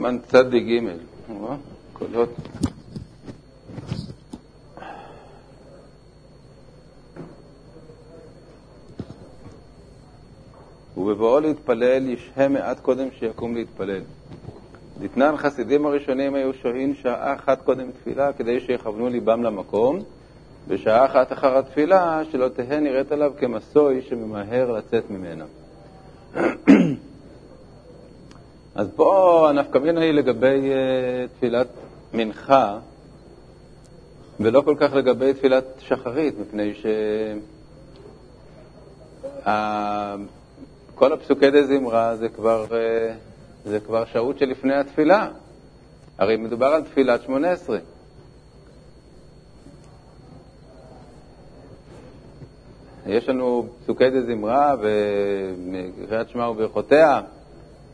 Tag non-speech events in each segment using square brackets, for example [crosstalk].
סימן צד ג' קולות. ובבואו להתפלל ישהה מעט קודם שיקום להתפלל. דתנן חסידים הראשונים היו שוהים שעה אחת קודם תפילה כדי שיכוונו ליבם למקום, ושעה אחת אחר התפילה שלא תהא נראית עליו כמסוי שממהר לצאת ממנה. אז פה הנפקא מינה היא לגבי uh, תפילת מנחה, ולא כל כך לגבי תפילת שחרית, מפני ש... כל הפסוקי דה זמרה זה כבר, uh, זה כבר שהות שלפני התפילה. הרי מדובר על תפילת שמונה עשרה. יש לנו פסוקי דה זמרה וקריאת שמע וברכותיה,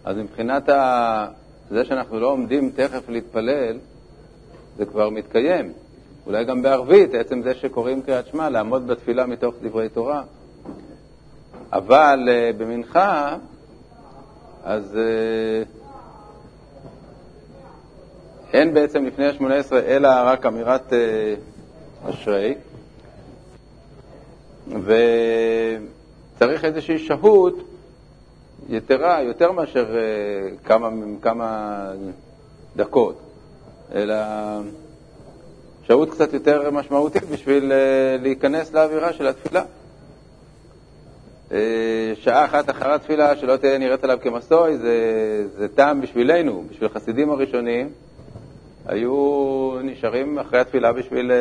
אז מבחינת ה... זה שאנחנו לא עומדים תכף להתפלל, זה כבר מתקיים. אולי גם בערבית, עצם זה שקוראים קריאת שמע, לעמוד בתפילה מתוך דברי תורה. אבל uh, במנחה, אז uh, אין בעצם לפני השמונה עשרה אלא רק אמירת uh, אשרי, וצריך איזושהי שהות יתרה, יותר מאשר uh, כמה, כמה דקות, אלא שהות קצת יותר משמעותית בשביל uh, להיכנס לאווירה של התפילה. Uh, שעה אחת אחר התפילה, שלא תהיה נראית עליו כמסוי, זה, זה טעם בשבילנו, בשביל החסידים הראשונים, היו נשארים אחרי התפילה בשביל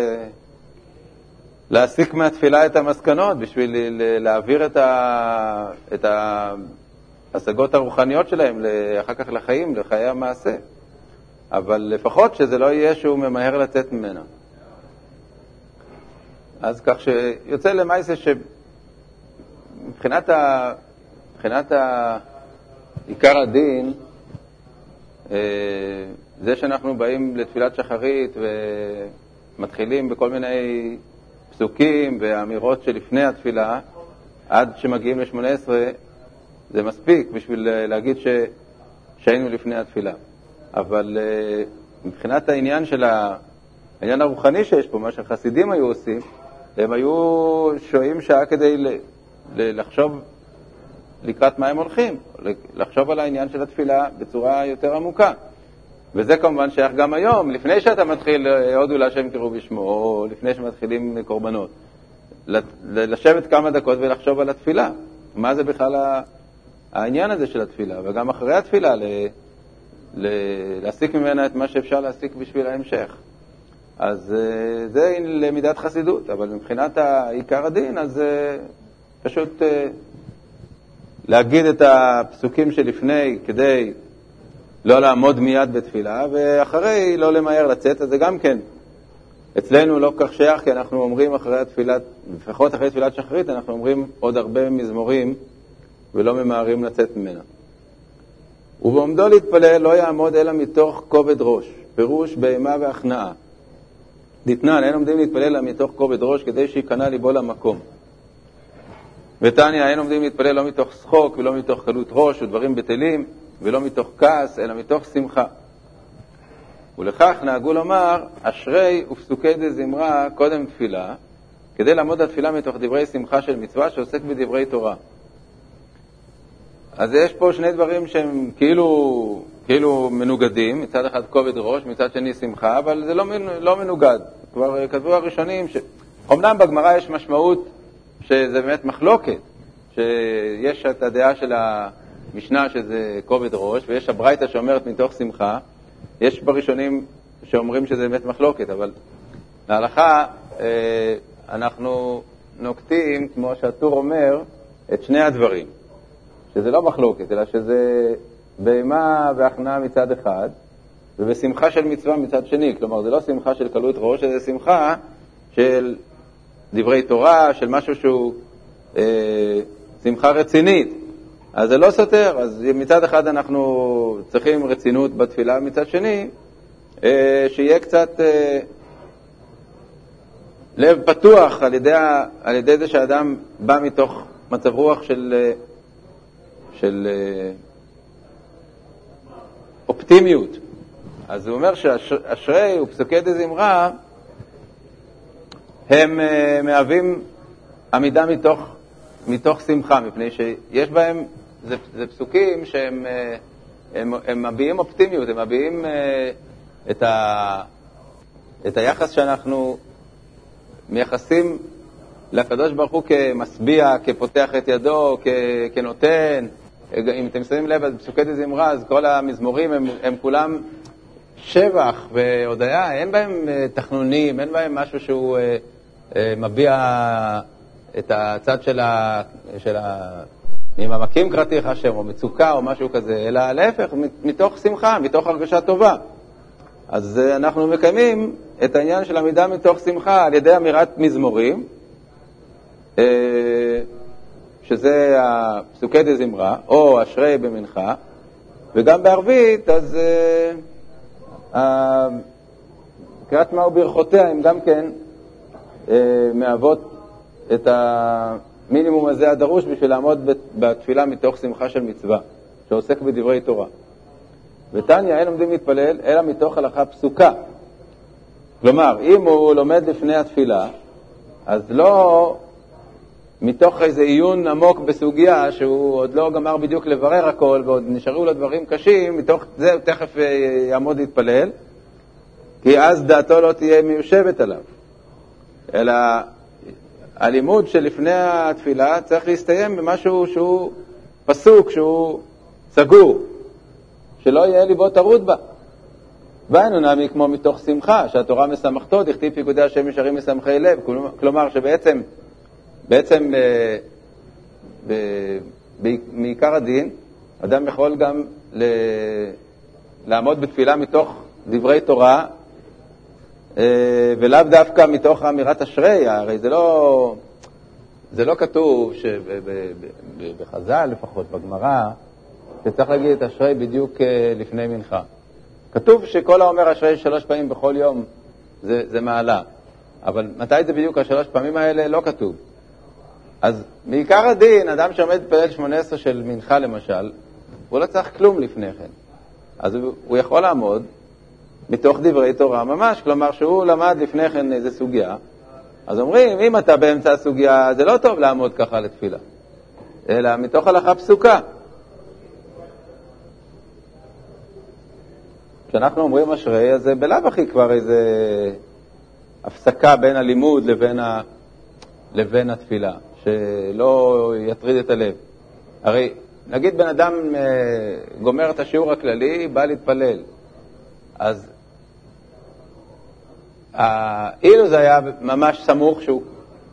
להסיק מהתפילה את המסקנות, בשביל להעביר את, ה, את ההשגות הרוחניות שלהם אחר כך לחיים, לחיי המעשה. אבל לפחות שזה לא יהיה שהוא ממהר לצאת ממנה. אז כך שיוצא למעשה שמבחינת ה... מבחינת ה... עיקר הדין, אה, זה שאנחנו באים לתפילת שחרית ומתחילים בכל מיני פסוקים ואמירות שלפני התפילה, עד שמגיעים ל-18, זה מספיק בשביל להגיד ש... שהיינו לפני התפילה. אבל uh, מבחינת העניין של ה... העניין הרוחני שיש פה, מה שהחסידים היו עושים, הם היו שוהים שעה כדי ל... ל... לחשוב לקראת מה הם הולכים, לחשוב על העניין של התפילה בצורה יותר עמוקה. וזה כמובן שייך גם היום, לפני שאתה מתחיל הודו להשם קראו בשמו, או לפני שמתחילים קורבנות. לשבת כמה דקות ולחשוב על התפילה. מה זה בכלל העניין הזה של התפילה, וגם אחרי התפילה ל... להסיק ממנה את מה שאפשר להסיק בשביל ההמשך. אז אה, זה למידת חסידות, אבל מבחינת עיקר הדין, אז אה, פשוט אה, להגיד את הפסוקים שלפני כדי לא לעמוד מיד בתפילה, ואחרי לא למהר לצאת, אז זה גם כן. אצלנו לא כך שייך, כי אנחנו אומרים אחרי התפילת, לפחות אחרי תפילת שחרית, אנחנו אומרים עוד הרבה מזמורים ולא ממהרים לצאת ממנה. ובעומדו להתפלל לא יעמוד אלא מתוך כובד ראש, פירוש בהמה והכנעה. דתנן, אין עומדים להתפלל אלא מתוך כובד ראש כדי שייכנע ליבו למקום. ותניא, אין עומדים להתפלל לא מתוך שחוק ולא מתוך קלות ראש ודברים בטלים, ולא מתוך כעס, אלא מתוך שמחה. ולכך נהגו לומר, אשרי ופסוקי דה זמרה קודם תפילה, כדי לעמוד התפילה מתוך דברי שמחה של מצווה שעוסק בדברי תורה. אז יש פה שני דברים שהם כאילו, כאילו מנוגדים, מצד אחד כובד ראש, מצד שני שמחה, אבל זה לא, לא מנוגד. כבר כתבו הראשונים, ש... אמנם בגמרא יש משמעות שזה באמת מחלוקת, שיש את הדעה של המשנה שזה כובד ראש, ויש הברייתא שאומרת מתוך שמחה, יש בראשונים שאומרים שזה באמת מחלוקת, אבל להלכה אה, אנחנו נוקטים, כמו שהטור אומר, את שני הדברים. שזה לא מחלוקת, אלא שזה בהמה והכנעה מצד אחד, ובשמחה של מצווה מצד שני. כלומר, זה לא שמחה של קלות ראש, זה שמחה של דברי תורה, של משהו שהוא אה, שמחה רצינית. אז זה לא סותר, אז מצד אחד אנחנו צריכים רצינות בתפילה, מצד שני, אה, שיהיה קצת אה, לב פתוח על ידי, על ידי זה שאדם בא מתוך מצב רוח של... אה, של, אופטימיות. אז הוא אומר שאשרי ופסוקי דזמרה הם uh, מהווים עמידה מתוך, מתוך שמחה, מפני שיש בהם, זה, זה פסוקים שהם uh, הם, הם מביעים אופטימיות, הם מביעים את, ה, את היחס שאנחנו מייחסים לקדוש ברוך הוא כמשביע, כפותח את ידו, כ, כנותן. אם אתם שמים לב, בפסוקי דזמרה, אז כל המזמורים הם, הם כולם שבח והודיה, אין בהם תחנונים, אין בהם משהו שהוא... אה, מביע את הצד של ה... של ה... ממעמקים קראתיך השם, או מצוקה, או משהו כזה, אלא להפך, מתוך שמחה, מתוך הרגשה טובה. אז אה, אנחנו מקיימים את העניין של עמידה מתוך שמחה על ידי אמירת מזמורים, אה, שזה הפסוקי דזמרה, או אשרי במנחה, וגם בערבית, אז קריאת שמע וברכותיה הם גם כן אה, מהוות את המינימום הזה הדרוש בשביל לעמוד בתפילה מתוך שמחה של מצווה, שעוסק בדברי תורה. ותניא, אין עומדים להתפלל, אלא מתוך הלכה פסוקה. כלומר, אם הוא לומד לפני התפילה, אז לא מתוך איזה עיון עמוק בסוגיה שהוא עוד לא גמר בדיוק לברר הכל ועוד נשארו לו דברים קשים, מתוך זה הוא תכף אה, יעמוד להתפלל, כי אז דעתו לא תהיה מיושבת עליו. אלא הלימוד שלפני התפילה צריך להסתיים במשהו שהוא פסוק, שהוא סגור, שלא יהיה ליבו טרוד בה. והיינו נעמי כמו מתוך שמחה, שהתורה משמחתו, דכתיב פיקודי השם ישרים משמחי לב. כלומר שבעצם, בעצם אה, מעיקר הדין, אדם יכול גם ל, לעמוד בתפילה מתוך דברי תורה אה, ולאו דווקא מתוך אמירת אשרי, הרי זה לא, זה לא כתוב, בחז"ל לפחות, בגמרא, שצריך להגיד את אשרי בדיוק אה, לפני מנחה. כתוב שכל האומר אשרי שלוש פעמים בכל יום זה, זה מעלה, אבל מתי זה בדיוק השלוש פעמים האלה? לא כתוב. אז מעיקר הדין, אדם שעומד להתפלל שמונה עשרה של מנחה למשל, הוא לא צריך כלום לפני כן. אז הוא יכול לעמוד מתוך דברי תורה ממש, כלומר שהוא למד לפני כן איזה סוגיה, אז אומרים, אם אתה באמצע הסוגיה, זה לא טוב לעמוד ככה לתפילה, אלא מתוך הלכה פסוקה. כשאנחנו אומרים אשרי, אז זה בלאו הכי כבר איזה הפסקה בין הלימוד לבין, ה... לבין התפילה, שלא יטריד את הלב. הרי נגיד בן אדם אה, גומר את השיעור הכללי, בא להתפלל, אז אילו זה היה ממש סמוך שהוא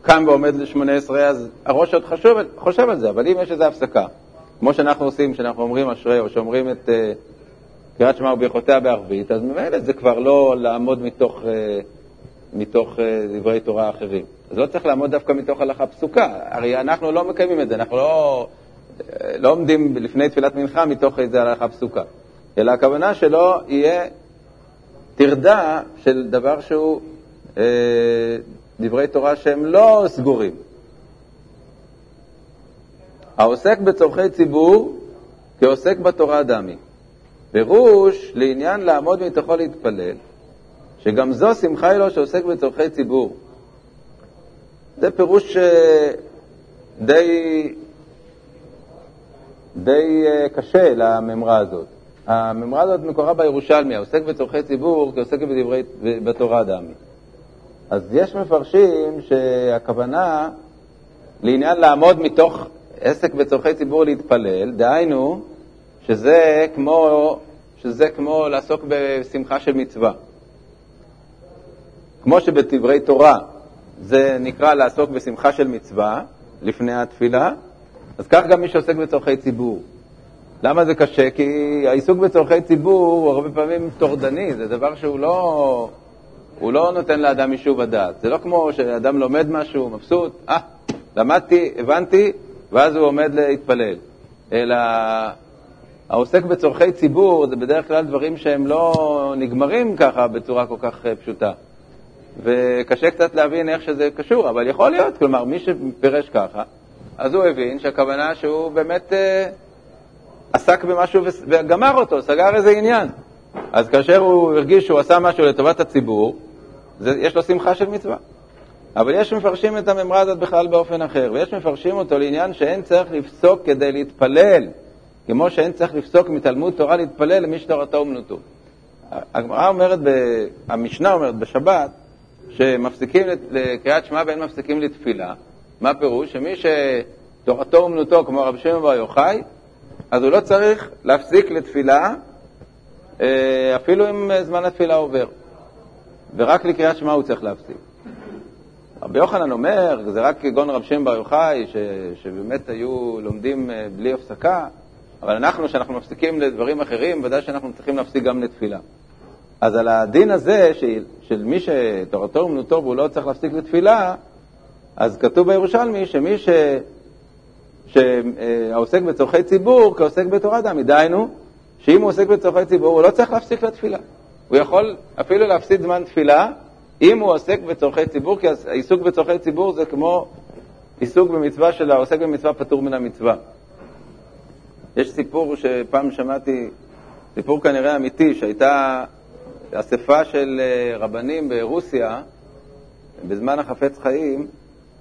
קם ועומד ל-18, אז הראש עוד חשוב, חושב על זה, אבל אם יש איזו הפסקה, כמו שאנחנו עושים, כשאנחנו אומרים אשרי, או שאומרים את uh, קריאת שמע וברכותיה בערבית, אז ממילא זה כבר לא לעמוד מתוך, uh, מתוך דברי תורה אחרים. אז לא צריך לעמוד דווקא מתוך הלכה פסוקה, הרי אנחנו לא מקיימים את זה, אנחנו לא, לא עומדים לפני תפילת מנחה מתוך איזו הלכה פסוקה, אלא הכוונה שלא יהיה טרדה של דבר שהוא אה, דברי תורה שהם לא סגורים. העוסק בצורכי ציבור כעוסק בתורה דמי. פירוש לעניין לעמוד מתוכו להתפלל, שגם זו שמחה היא לו שעוסק בצורכי ציבור. זה פירוש אה, די, די אה, קשה לממרה הזאת. הממרה הזאת מקורה בירושלמי, העוסק בצורכי ציבור כעוסק בדברי, בתורה דמי. אז יש מפרשים שהכוונה לעניין לעמוד מתוך עסק בצורכי ציבור להתפלל, דהיינו שזה כמו, שזה כמו לעסוק בשמחה של מצווה. כמו שבדברי תורה זה נקרא לעסוק בשמחה של מצווה לפני התפילה, אז כך גם מי שעוסק בצורכי ציבור. למה זה קשה? כי העיסוק בצורכי ציבור הוא הרבה פעמים טורדני, זה דבר שהוא לא, הוא לא נותן לאדם יישוב הדעת. זה לא כמו שאדם לומד משהו, מבסוט, אה, למדתי, הבנתי, ואז הוא עומד להתפלל. אלא העוסק בצורכי ציבור זה בדרך כלל דברים שהם לא נגמרים ככה בצורה כל כך אה, פשוטה. וקשה קצת להבין איך שזה קשור, אבל יכול להיות, כלומר, מי שפירש ככה, אז הוא הבין שהכוונה שהוא באמת... אה, עסק במשהו וגמר אותו, סגר איזה עניין. אז כאשר הוא הרגיש שהוא עשה משהו לטובת הציבור, זה, יש לו שמחה של מצווה. אבל יש מפרשים את הממרה הזאת בכלל באופן אחר, ויש מפרשים אותו לעניין שאין צריך לפסוק כדי להתפלל, כמו שאין צריך לפסוק מתלמוד תורה להתפלל למי שתורתו אומנותו. הגמרא אומרת. המשנה אומרת בשבת, שמפסיקים לקריאת שמע ואין מפסיקים לתפילה. מה פירוש? שמי שתורתו אומנותו, כמו רבי שמעון בר יוחאי, אז הוא לא צריך להפסיק לתפילה, אה, אפילו אם זמן התפילה עובר. ורק לקריאת שמע הוא צריך להפסיק. רבי יוחנן אומר, זה רק כגון רב שם בר יוחאי, ש, שבאמת היו לומדים אה, בלי הפסקה, אבל אנחנו, כשאנחנו מפסיקים לדברים אחרים, ודאי שאנחנו צריכים להפסיק גם לתפילה. אז על הדין הזה, של, של מי שתורתו אומנותו והוא לא צריך להפסיק לתפילה, אז כתוב בירושלמי שמי ש... שהעוסק בצורכי ציבור כעוסק בתורה דמי, דהיינו, שאם הוא עוסק בצורכי ציבור, הוא לא צריך להפסיק לתפילה. הוא יכול אפילו להפסיד זמן תפילה, אם הוא עוסק בצורכי ציבור, כי העיסוק בצורכי ציבור זה כמו עיסוק במצווה של העוסק במצווה פטור מן המצווה. יש סיפור שפעם שמעתי, סיפור כנראה אמיתי, שהייתה אספה של אה, רבנים ברוסיה בזמן החפץ חיים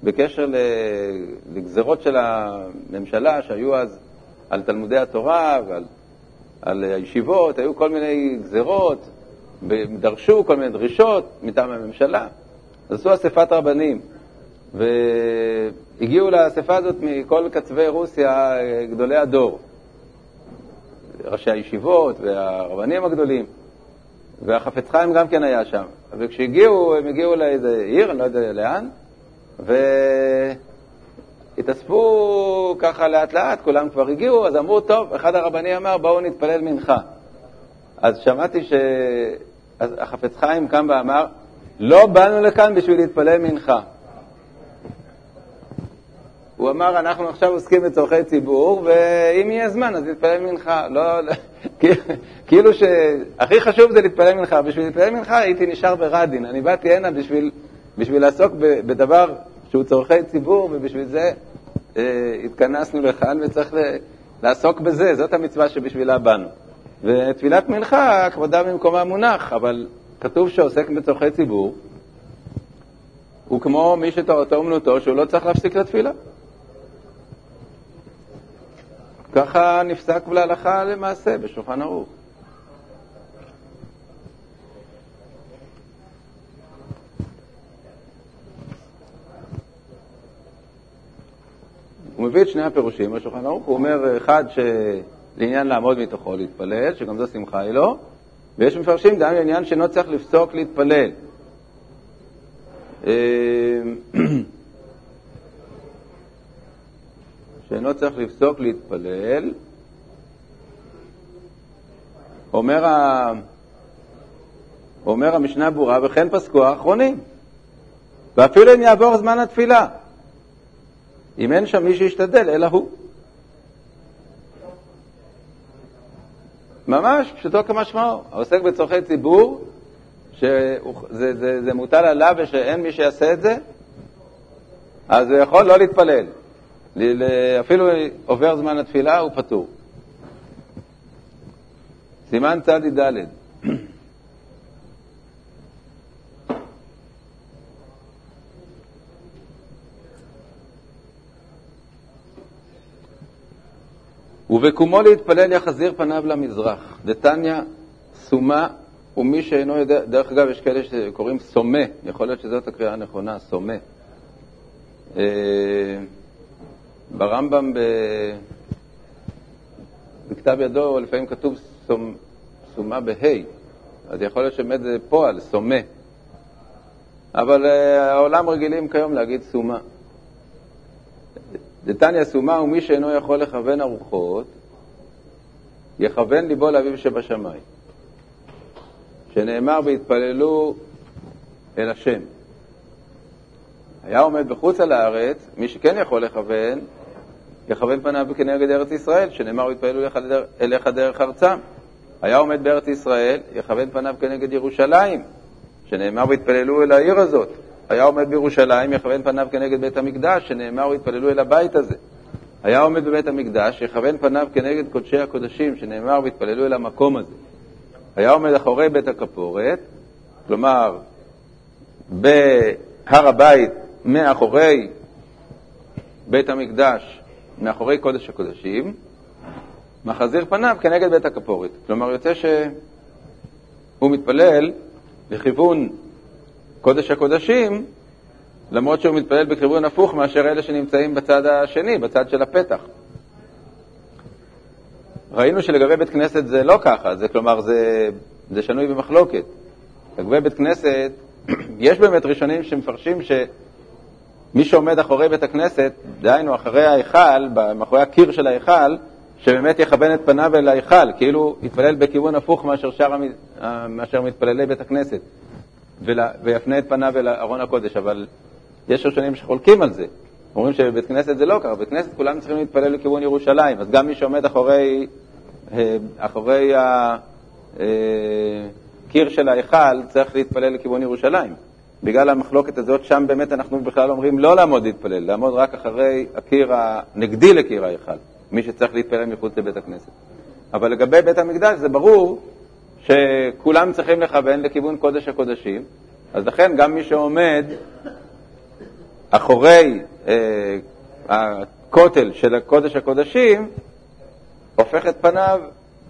בקשר לגזרות של הממשלה שהיו אז על תלמודי התורה ועל על הישיבות, היו כל מיני גזרות, דרשו כל מיני דרישות מטעם הממשלה, אז עשו אספת רבנים, והגיעו לאספה הזאת מכל קצווי רוסיה גדולי הדור, ראשי הישיבות והרבנים הגדולים, והחפץ חיים גם כן היה שם. וכשהגיעו, הם הגיעו לאיזה עיר, אני לא יודע לאן, והתאספו ככה לאט לאט, כולם כבר הגיעו, אז אמרו, טוב, אחד הרבנים אמר, בואו נתפלל מנחה. אז שמעתי שהחפץ חיים קם ואמר, לא באנו לכאן בשביל להתפלל מנחה. הוא אמר, אנחנו עכשיו עוסקים בצורכי ציבור, ואם יהיה זמן אז נתפלל מנחה. לא, לא [laughs] כאילו שהכי חשוב זה להתפלל מנחה. בשביל להתפלל מנחה הייתי נשאר ברדין. אני באתי הנה בשביל, בשביל לעסוק בדבר שהוא צורכי ציבור, ובשביל זה אה, התכנסנו לכאן וצריך לעסוק בזה, זאת המצווה שבשבילה באנו. ותפילת מנחה, כבודה במקומה מונח, אבל כתוב שעוסק בצורכי ציבור, הוא כמו מי שתורתו אומנותו, שהוא לא צריך להפסיק לתפילה. ככה נפסק להלכה למעשה בשולחן ערוך. הוא מביא את שני הפירושים בשולחן ערוך, הוא אומר, אחד שלעניין לעמוד מתוכו להתפלל, שגם זו שמחה היא לו, ויש מפרשים גם לעניין שאינו צריך לפסוק להתפלל. [clears throat] [clears throat] אה, שאינו צריך לפסוק להתפלל, אומר, ה... אומר המשנה ברורה, וכן פסקו האחרונים. ואפילו אם יעבור זמן התפילה, אם אין שם מי שישתדל, אלא הוא. ממש, פשוטו כמשמעו. העוסק בצורכי ציבור, שזה זה, זה, מוטל עליו ושאין מי שיעשה את זה, אז הוא יכול לא להתפלל. אפילו עובר זמן התפילה, הוא פטור. סימן צדי ד' ובקומו להתפלל יחזיר פניו למזרח. דתניא סומה ומי שאינו יודע, דרך אגב, יש כאלה שקוראים סומה, יכול להיות שזאת הקריאה הנכונה, סומה. ברמב"ם, בכתב ידו, לפעמים כתוב סומ, סומה בה', אז יכול להיות שבאמת זה פועל, סומה. אבל אה, העולם רגילים כיום להגיד סומה. דתניא סומה הוא מי שאינו יכול לכוון ארוחות, יכוון ליבו לאביו שבשמיים. שנאמר והתפללו אל השם. היה עומד בחוץ על הארץ, מי שכן יכול לכוון, יכוון פניו כנגד ארץ ישראל, שנאמר והתפללו אליך דרך ארצם. היה עומד בארץ ישראל, יכוון פניו כנגד ירושלים, שנאמר והתפללו אל העיר הזאת. היה עומד בירושלים, יכוון פניו כנגד בית המקדש, שנאמר והתפללו אל הבית הזה. היה עומד בבית המקדש, יכוון פניו כנגד קודשי הקודשים, שנאמר, והתפללו אל המקום הזה. היה עומד אחורי בית הכפורת, כלומר, בהר הבית, מאחורי בית המקדש, מאחורי קודש הקודשים, מחזיר פניו כנגד בית הכפורת. כלומר, יוצא שהוא מתפלל לכיוון קודש הקודשים, למרות שהוא מתפלל בכיוון הפוך מאשר אלה שנמצאים בצד השני, בצד של הפתח. ראינו שלגבי בית כנסת זה לא ככה, זה כלומר, זה, זה שנוי במחלוקת. לגבי בית כנסת, [clears throat] יש באמת ראשונים שמפרשים שמי שעומד אחורי בית הכנסת, דהיינו אחרי ההיכל, מאחורי הקיר של ההיכל, שבאמת יכוון את פניו אל ההיכל, כאילו יתפלל בכיוון הפוך מאשר, שר, מאשר מתפללי בית הכנסת, ויפנה את פניו אל ארון הקודש, אבל יש ראשונים שחולקים על זה. אומרים שבבית כנסת זה לא ככה, בבית כנסת כולם צריכים להתפלל לכיוון ירושלים, אז גם מי שעומד אחורי, אה, אחורי הקיר אה, של ההיכל צריך להתפלל לכיוון ירושלים. בגלל המחלוקת הזאת, שם באמת אנחנו בכלל אומרים לא לעמוד להתפלל, לעמוד רק אחרי הקיר הנגדי לקיר ההיכל, מי שצריך להתפלל מחוץ לבית הכנסת. אבל לגבי בית המקדש זה ברור שכולם צריכים לכוון לכיוון קודש הקודשים, אז לכן גם מי שעומד אחורי אה, הכותל של קודש הקודשים, הופך את פניו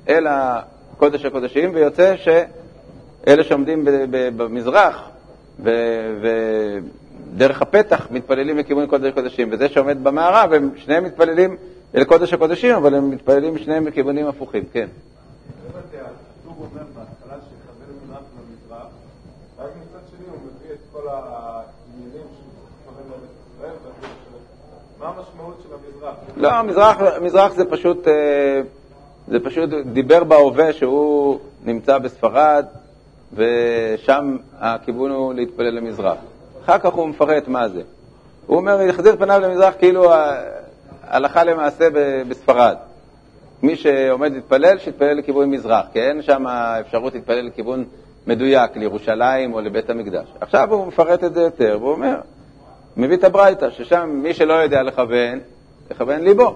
אל הקודש הקודשים, ויוצא שאלה שעומדים במזרח ודרך הפתח מתפללים לכיוון קודש הקודשים, וזה שעומד במערב, הם שניהם מתפללים אל קודש הקודשים, אבל הם מתפללים שניהם בכיוונים הפוכים, כן. לא, המזרח, המזרח זה פשוט, אה, זה פשוט דיבר בהווה שהוא נמצא בספרד, ושם הכיוון הוא להתפלל למזרח. אחר כך הוא מפרט מה זה. הוא אומר, יחזיר פניו למזרח כאילו הלכה למעשה בספרד. מי שעומד להתפלל, שיתפלל לכיוון מזרח, כי אין שם אפשרות להתפלל לכיוון מדויק, לירושלים או לבית המקדש. עכשיו הוא מפרט את זה יותר, והוא אומר, מביא את הברייתא, ששם מי שלא יודע לכוון, לכוון ליבו.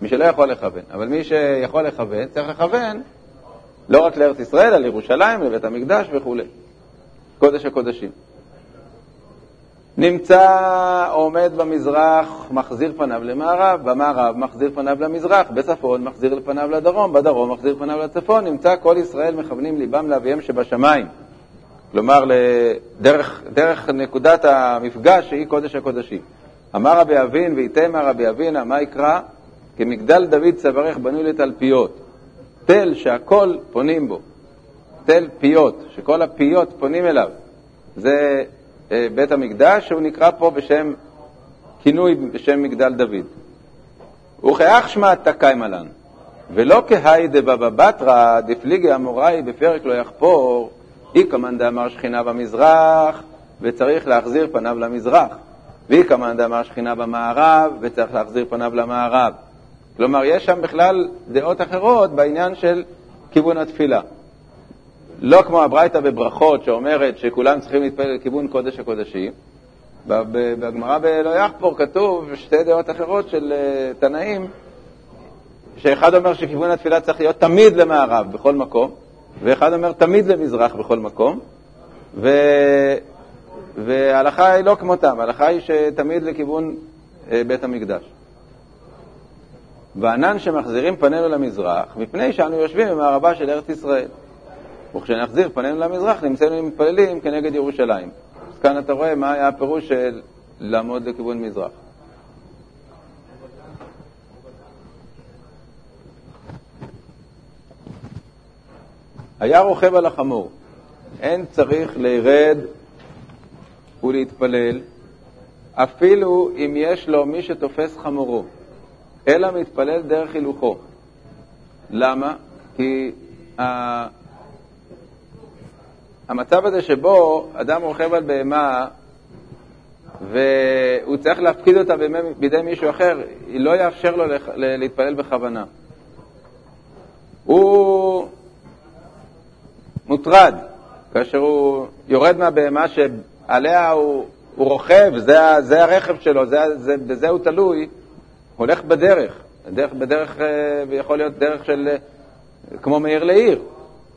מי שלא יכול לכוון. אבל מי שיכול לכוון, צריך לכוון לא רק לארץ ישראל, אלא לירושלים, לבית המקדש וכו'. קודש הקודשים. נמצא עומד במזרח, מחזיר פניו למערב, במערב מחזיר פניו למזרח, בצפון מחזיר פניו לדרום, בדרום מחזיר פניו לצפון, נמצא כל ישראל מכוונים ליבם לאביהם שבשמיים. כלומר, דרך, דרך נקודת המפגש שהיא קודש הקודשים. אמר רבי אבין, ויתמר רבי אבינה, מה יקרא? כמגדל דוד צווארך בנוי לתלפיות. תל שהכל פונים בו. תל פיות, שכל הפיות פונים אליו. זה אה, בית המקדש, שהוא נקרא פה בשם, כינוי בשם מגדל דוד. וכאח שמע תקיים עלן, ולא כהאי דבבא בתרא דפליגי אמוראי בפרק לא יחפור, איקמן דאמר שכינה במזרח, וצריך להחזיר פניו למזרח. ואיקמן דאמר שכינה במערב, וצריך להחזיר פניו למערב. כלומר, יש שם בכלל דעות אחרות בעניין של כיוון התפילה. לא כמו הברייתא בברכות, שאומרת שכולם צריכים להתפלל לכיוון קודש הקודשים. בגמרא באלוה יחפור כתוב שתי דעות אחרות של אה, תנאים, שאחד אומר שכיוון התפילה צריך להיות תמיד למערב, בכל מקום, ואחד אומר תמיד למזרח בכל מקום, ו... וההלכה היא לא כמותם, ההלכה היא שתמיד לכיוון אה, בית המקדש. וענן שמחזירים פנינו למזרח, מפני שאנו יושבים במערבה של ארץ ישראל. וכשנחזיר פנינו למזרח, נמצאנו מתפללים כנגד ירושלים. אז כאן אתה רואה מה היה הפירוש של לעמוד לכיוון מזרח. היה רוכב על החמור. אין צריך לירד ולהתפלל, אפילו אם יש לו מי שתופס חמורו, אלא מתפלל דרך הילוכו. למה? כי ה... המצב הזה שבו אדם רוכב על בהמה והוא צריך להפקיד אותה בידי מישהו אחר, לא יאפשר לו להתפלל בכוונה. הוא מוטרד כאשר הוא יורד מהבהמה שעליה הוא, הוא רוכב, זה, זה הרכב שלו, זה, זה, בזה הוא תלוי, הולך בדרך, דרך, בדרך, יכול להיות דרך של, כמו מעיר לעיר,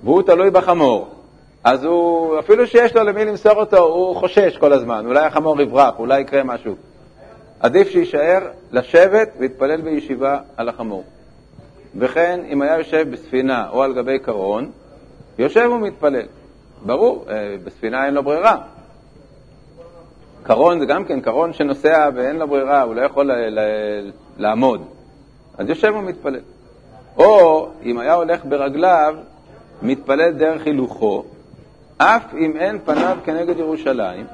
והוא תלוי בחמור. אז הוא, אפילו שיש לו למי למסור אותו, הוא חושש כל הזמן, אולי החמור יברח, אולי יקרה משהו. עדיף שיישאר לשבת ויתפלל בישיבה על החמור. וכן, אם היה יושב בספינה או על גבי קרון, יושב ומתפלל. ברור, אה, בספינה אין לו ברירה. קרון זה גם כן קרון שנוסע ואין לו ברירה, הוא לא יכול לעמוד. אז יושב ומתפלל. או אם היה הולך ברגליו, מתפלל דרך הילוכו, אף אם אין פניו כנגד ירושלים,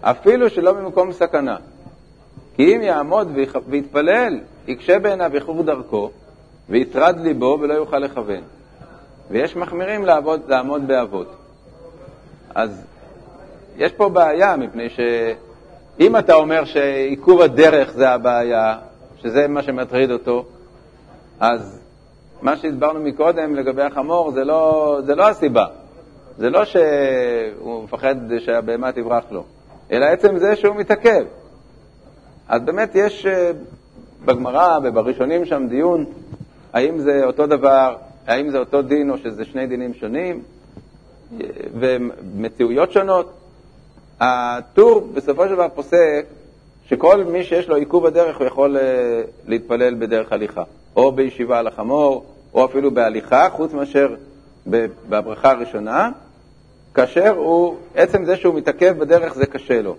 אפילו שלא ממקום סכנה. כי אם יעמוד ויתפלל, יקשה בעיניו איחור דרכו, ויטרד ליבו ולא יוכל לכוון. ויש מחמירים לעבוד, לעמוד באבות. אז יש פה בעיה, מפני שאם אתה אומר שעיכוב הדרך זה הבעיה, שזה מה שמטריד אותו, אז מה שהסברנו מקודם לגבי החמור זה לא, זה לא הסיבה. זה לא שהוא מפחד שהבהמה תברח לו, אלא עצם זה שהוא מתעכב. אז באמת יש אה, בגמרא ובראשונים שם דיון האם זה אותו דבר, האם זה אותו דין או שזה שני דינים שונים ומציאויות שונות. הטור בסופו של דבר פוסק שכל מי שיש לו עיכוב בדרך הוא יכול אה, להתפלל בדרך הליכה, או בישיבה על החמור, או אפילו בהליכה, חוץ מאשר בברכה הראשונה, כאשר הוא, עצם זה שהוא מתעכב בדרך זה קשה לו.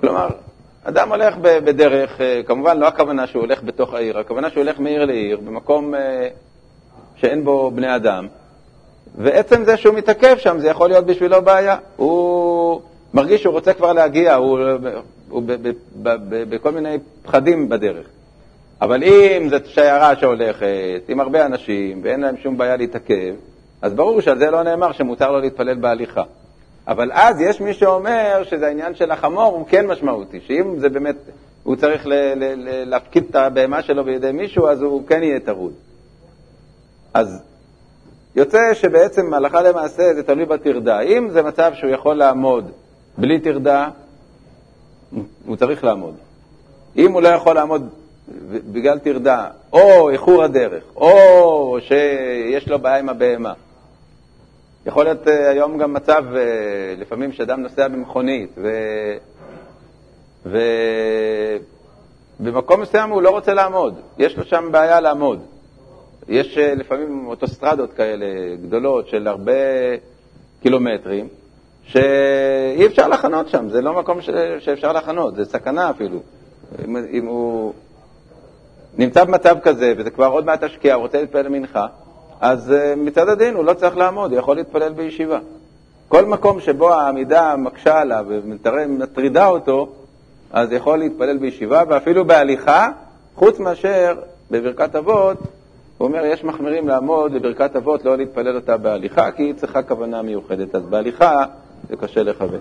כלומר, אדם הולך בדרך, אה, כמובן לא הכוונה שהוא הולך בתוך העיר, הכוונה שהוא הולך מעיר לעיר, במקום אה, שאין בו בני אדם, ועצם זה שהוא מתעכב שם, זה יכול להיות בשבילו בעיה. הוא מרגיש שהוא רוצה כבר להגיע, הוא, בכל מיני פחדים בדרך. אבל אם זאת שיירה שהולכת עם הרבה אנשים ואין להם שום בעיה להתעכב, אז ברור שעל זה לא נאמר שמותר לו להתפלל בהליכה. אבל אז יש מי שאומר שזה העניין של החמור הוא כן משמעותי, שאם זה באמת, הוא צריך להפקיד את הבהמה שלו בידי מישהו, אז הוא כן יהיה טרוד. אז יוצא שבעצם הלכה למעשה זה תלוי בטרדה. אם זה מצב שהוא יכול לעמוד בלי טרדה, הוא צריך לעמוד. אם הוא לא יכול לעמוד בגלל טרדה, או איחור הדרך, או שיש לו בעיה עם הבהמה, יכול להיות אה, היום גם מצב, אה, לפעמים שאדם נוסע במכונית, ו... ובמקום מסוים הוא לא רוצה לעמוד, יש לו שם בעיה לעמוד. יש אה, לפעמים אוטוסטרדות כאלה גדולות של הרבה קילומטרים, שאי אפשר לחנות שם, זה לא מקום ש... שאפשר לחנות, זה סכנה אפילו. אם, אם הוא נמצא במצב כזה, וזה כבר עוד מעט השקיע, הוא רוצה להתפלל מנחה, אז אה, מצד הדין הוא לא צריך לעמוד, הוא יכול להתפלל בישיבה. כל מקום שבו העמידה מקשה עליו ומטרידה אותו, אז יכול להתפלל בישיבה, ואפילו בהליכה, חוץ מאשר בברכת אבות, הוא אומר, יש מחמירים לעמוד בברכת אבות, לא להתפלל אותה בהליכה, כי היא צריכה כוונה מיוחדת. אז בהליכה זה קשה לכוון.